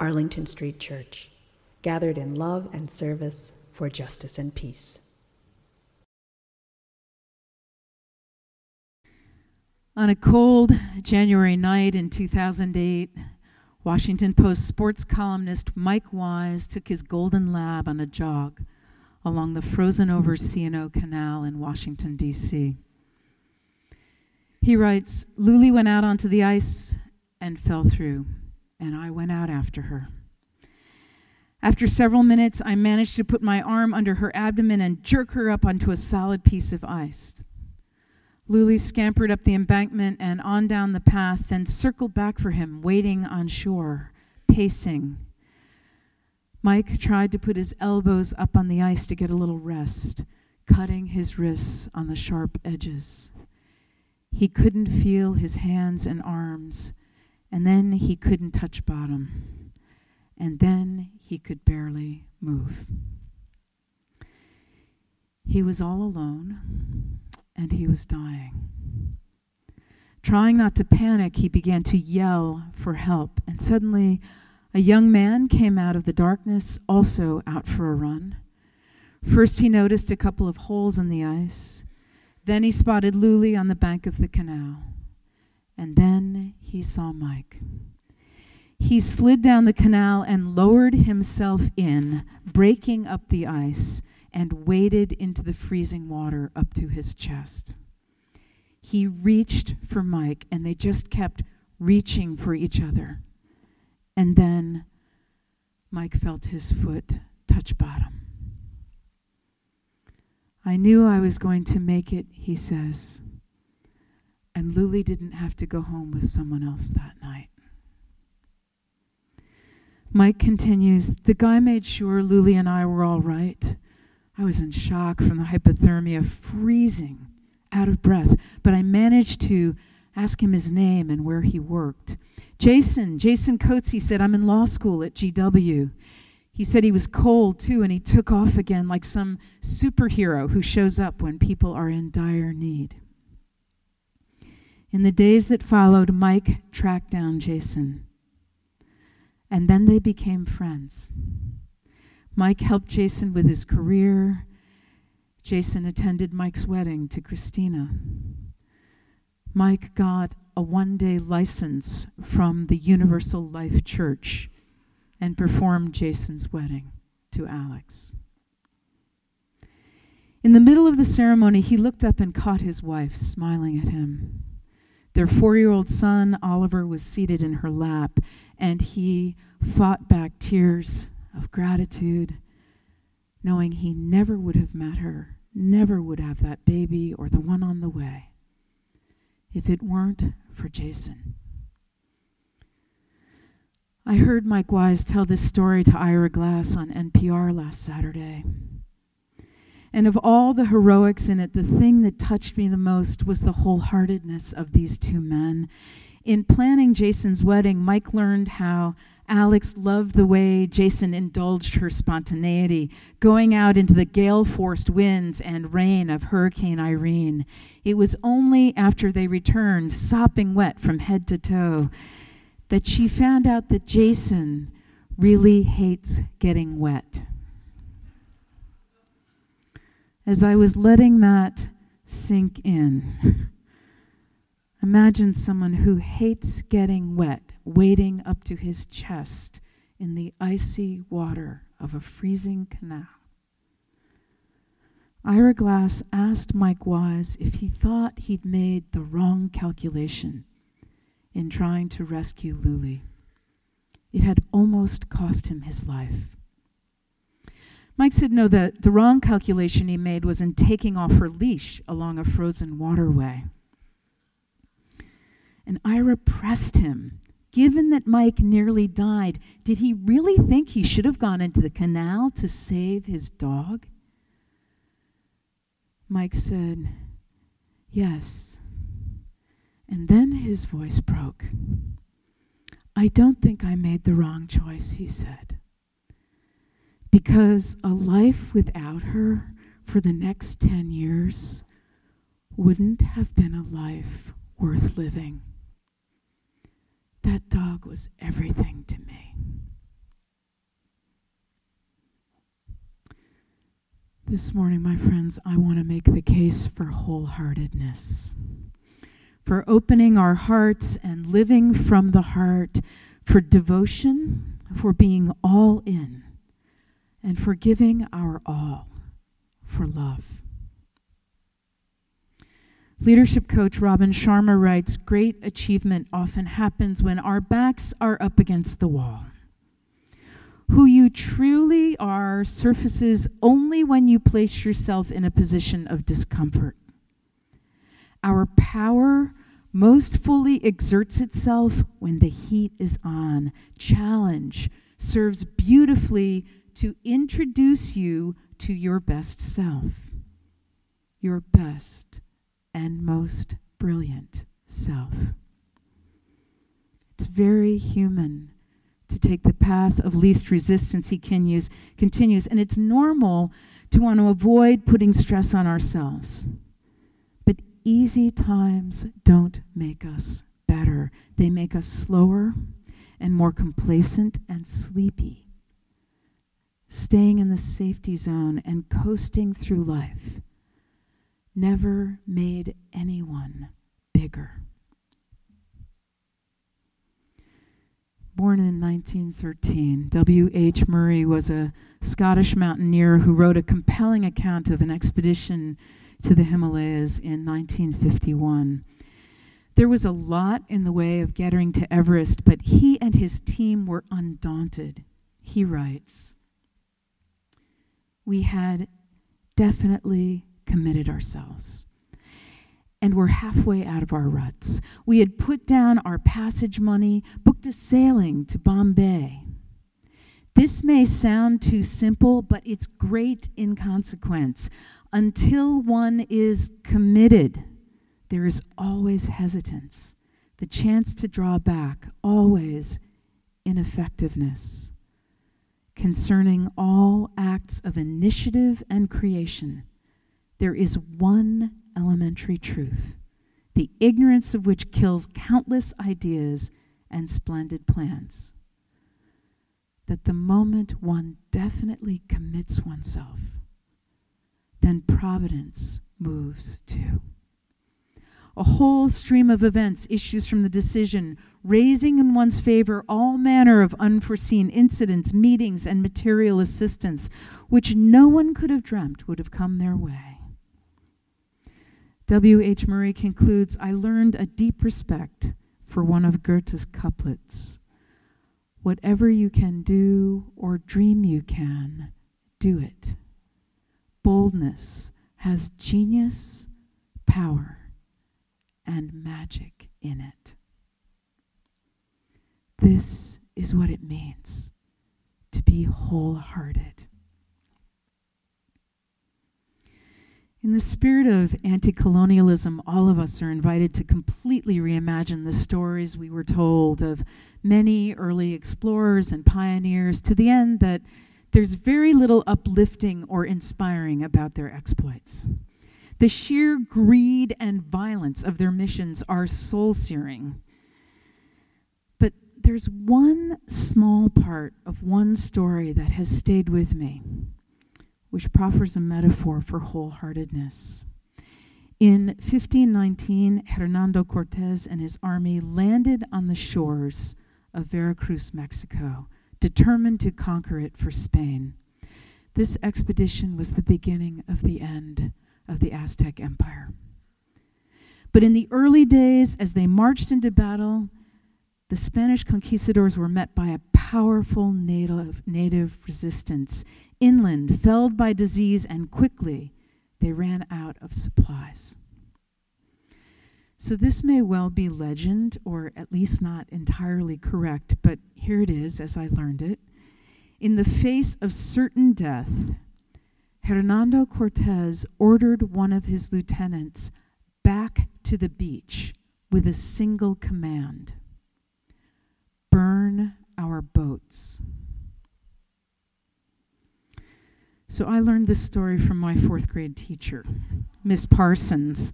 Arlington Street Church, gathered in love and service for justice and peace. On a cold January night in 2008, Washington Post sports columnist Mike Wise took his golden lab on a jog along the frozen over C&O Canal in Washington, D.C. He writes Luli went out onto the ice and fell through and I went out after her. After several minutes, I managed to put my arm under her abdomen and jerk her up onto a solid piece of ice. Luli scampered up the embankment and on down the path, then circled back for him, waiting on shore, pacing. Mike tried to put his elbows up on the ice to get a little rest, cutting his wrists on the sharp edges. He couldn't feel his hands and arms and then he couldn't touch bottom. And then he could barely move. He was all alone, and he was dying. Trying not to panic, he began to yell for help, and suddenly a young man came out of the darkness, also out for a run. First, he noticed a couple of holes in the ice. Then he spotted Luli on the bank of the canal. And then he saw Mike. He slid down the canal and lowered himself in, breaking up the ice, and waded into the freezing water up to his chest. He reached for Mike, and they just kept reaching for each other. And then Mike felt his foot touch bottom. I knew I was going to make it, he says. And Luli didn't have to go home with someone else that night. Mike continues The guy made sure Luli and I were all right. I was in shock from the hypothermia, freezing, out of breath, but I managed to ask him his name and where he worked. Jason, Jason Coates, he said, I'm in law school at GW. He said he was cold too, and he took off again like some superhero who shows up when people are in dire need. In the days that followed, Mike tracked down Jason. And then they became friends. Mike helped Jason with his career. Jason attended Mike's wedding to Christina. Mike got a one day license from the Universal Life Church and performed Jason's wedding to Alex. In the middle of the ceremony, he looked up and caught his wife smiling at him. Their four year old son, Oliver, was seated in her lap, and he fought back tears of gratitude, knowing he never would have met her, never would have that baby or the one on the way, if it weren't for Jason. I heard Mike Wise tell this story to Ira Glass on NPR last Saturday. And of all the heroics in it, the thing that touched me the most was the wholeheartedness of these two men. In planning Jason's wedding, Mike learned how Alex loved the way Jason indulged her spontaneity, going out into the gale forced winds and rain of Hurricane Irene. It was only after they returned, sopping wet from head to toe, that she found out that Jason really hates getting wet as I was letting that sink in, imagine someone who hates getting wet, wading up to his chest in the icy water of a freezing canal. Ira Glass asked Mike Wise if he thought he'd made the wrong calculation in trying to rescue Luli. It had almost cost him his life. Mike said no, the, the wrong calculation he made was in taking off her leash along a frozen waterway. And Ira pressed him Given that Mike nearly died, did he really think he should have gone into the canal to save his dog? Mike said, Yes. And then his voice broke. I don't think I made the wrong choice, he said. Because a life without her for the next 10 years wouldn't have been a life worth living. That dog was everything to me. This morning, my friends, I want to make the case for wholeheartedness, for opening our hearts and living from the heart, for devotion, for being all in, and for giving our all for love. Leadership coach Robin Sharma writes Great achievement often happens when our backs are up against the wall. Who you truly are surfaces only when you place yourself in a position of discomfort. Our power most fully exerts itself when the heat is on. Challenge serves beautifully to introduce you to your best self, your best and most brilliant self. It's very human to take the path of least resistance, he continues, continues. And it's normal to want to avoid putting stress on ourselves. But easy times don't make us better, they make us slower and more complacent and sleepy. Staying in the safety zone and coasting through life never made anyone bigger. Born in 1913, W.H. Murray was a Scottish mountaineer who wrote a compelling account of an expedition to the Himalayas in 1951. There was a lot in the way of getting to Everest, but he and his team were undaunted. He writes We had definitely committed ourselves and we're halfway out of our ruts. We had put down our passage money, booked a sailing to Bombay. This may sound too simple, but it's great in consequence. Until one is committed, there is always hesitance, the chance to draw back, always ineffectiveness. Concerning all acts of initiative and creation, there is one elementary truth, the ignorance of which kills countless ideas and splendid plans. That the moment one definitely commits oneself, then providence moves too. A whole stream of events issues from the decision, raising in one's favor all manner of unforeseen incidents, meetings, and material assistance, which no one could have dreamt would have come their way. W.H. Murray concludes I learned a deep respect for one of Goethe's couplets Whatever you can do or dream you can, do it. Boldness has genius, power, and magic in it. This is what it means to be wholehearted. In the spirit of anti colonialism, all of us are invited to completely reimagine the stories we were told of many early explorers and pioneers to the end that there's very little uplifting or inspiring about their exploits. The sheer greed and violence of their missions are soul searing. There's one small part of one story that has stayed with me which proffers a metaphor for wholeheartedness. In 1519, Hernando Cortez and his army landed on the shores of Veracruz, Mexico, determined to conquer it for Spain. This expedition was the beginning of the end of the Aztec Empire. But in the early days, as they marched into battle, the Spanish conquistadors were met by a powerful native, native resistance inland, felled by disease, and quickly they ran out of supplies. So, this may well be legend, or at least not entirely correct, but here it is as I learned it. In the face of certain death, Hernando Cortez ordered one of his lieutenants back to the beach with a single command our boats. So I learned this story from my fourth grade teacher, Miss Parsons.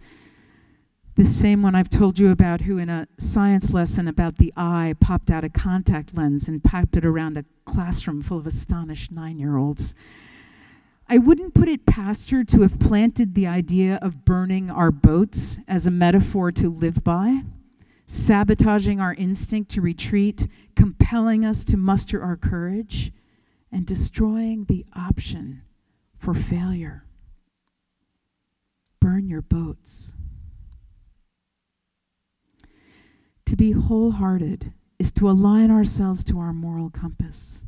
The same one I've told you about, who in a science lesson about the eye popped out a contact lens and packed it around a classroom full of astonished nine year olds. I wouldn't put it past her to have planted the idea of burning our boats as a metaphor to live by, sabotaging our instinct to retreat, compelling us to muster our courage, and destroying the option for failure. Burn your boats. To be wholehearted is to align ourselves to our moral compass,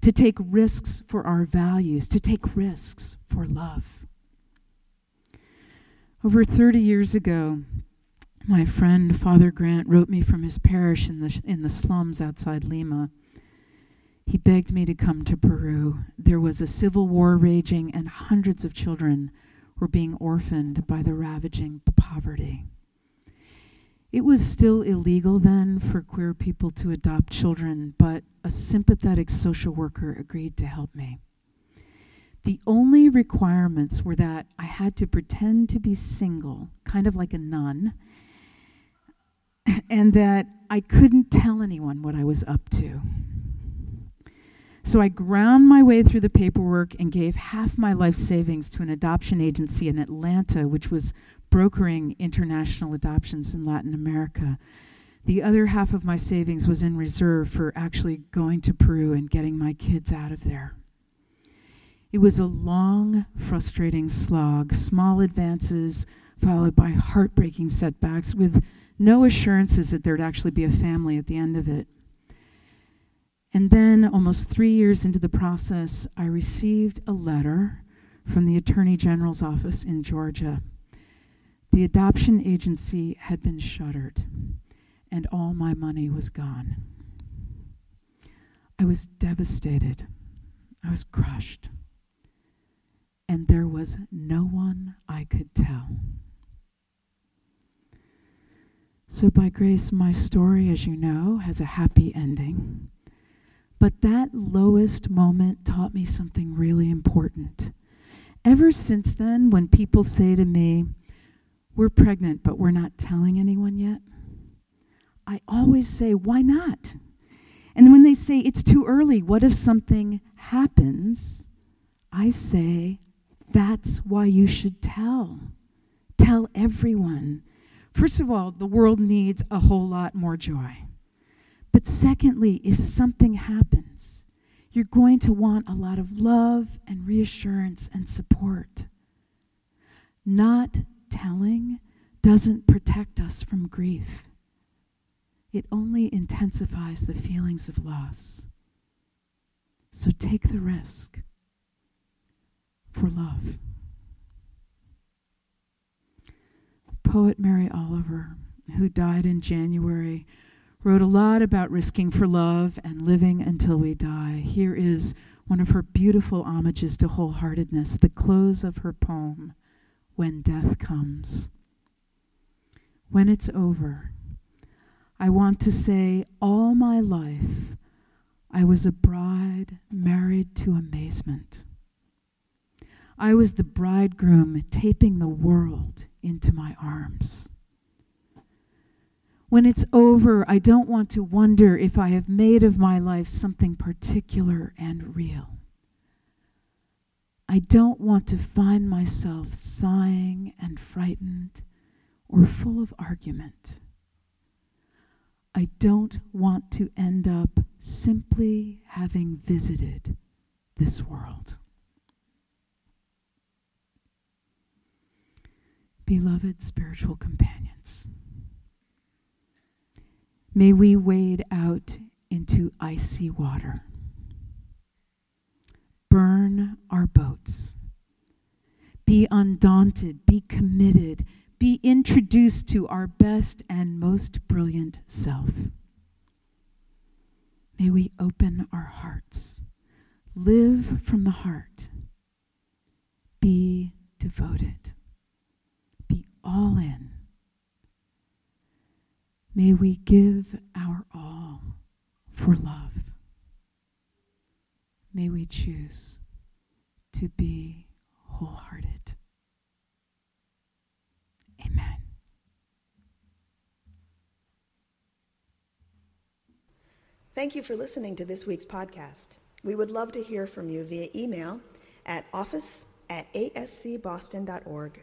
to take risks for our values, to take risks for love. Over 30 years ago, my friend Father Grant wrote me from his parish in the, in the slums outside Lima. He begged me to come to Peru. There was a civil war raging, and hundreds of children were being orphaned by the ravaging poverty. It was still illegal then for queer people to adopt children, but a sympathetic social worker agreed to help me. The only requirements were that I had to pretend to be single, kind of like a nun, and that I couldn't tell anyone what I was up to. So I ground my way through the paperwork and gave half my life savings to an adoption agency in Atlanta, which was brokering international adoptions in Latin America. The other half of my savings was in reserve for actually going to Peru and getting my kids out of there. It was a long, frustrating slog, small advances followed by heartbreaking setbacks with no assurances that there'd actually be a family at the end of it. And then, almost three years into the process, I received a letter from the Attorney General's office in Georgia the adoption agency had been shuttered, and all my money was gone. I was devastated. I was crushed. And there was no one I could tell. So, by grace, my story, as you know, has a happy ending. But that lowest moment taught me something really important. Ever since then, when people say to me, we're pregnant, but we're not telling anyone yet. I always say, why not? And when they say it's too early, what if something happens? I say, that's why you should tell. Tell everyone. First of all, the world needs a whole lot more joy. But secondly, if something happens, you're going to want a lot of love and reassurance and support. Not telling doesn't protect us from grief, it only intensifies the feelings of loss. So take the risk for love. Poet Mary Oliver, who died in January, wrote a lot about risking for love and living until we die. Here is one of her beautiful homages to wholeheartedness, the close of her poem when death comes. When it's over, I want to say all my life I was a bride married to amazement. I was the bridegroom taping the world into my arms. When it's over, I don't want to wonder if I have made of my life something particular and real. I don't want to find myself sighing and frightened or full of argument. I don't want to end up simply having visited this world. Beloved spiritual companions, may we wade out into icy water. Burn our boats. Be undaunted, be committed, be introduced to our best and most brilliant self. May we open our hearts, live from the heart, be devoted, all in. May we give our all for love. May we choose to be wholehearted. Amen. Thank you for listening to this week's podcast. We would love to hear from you via email at office at ascboston.org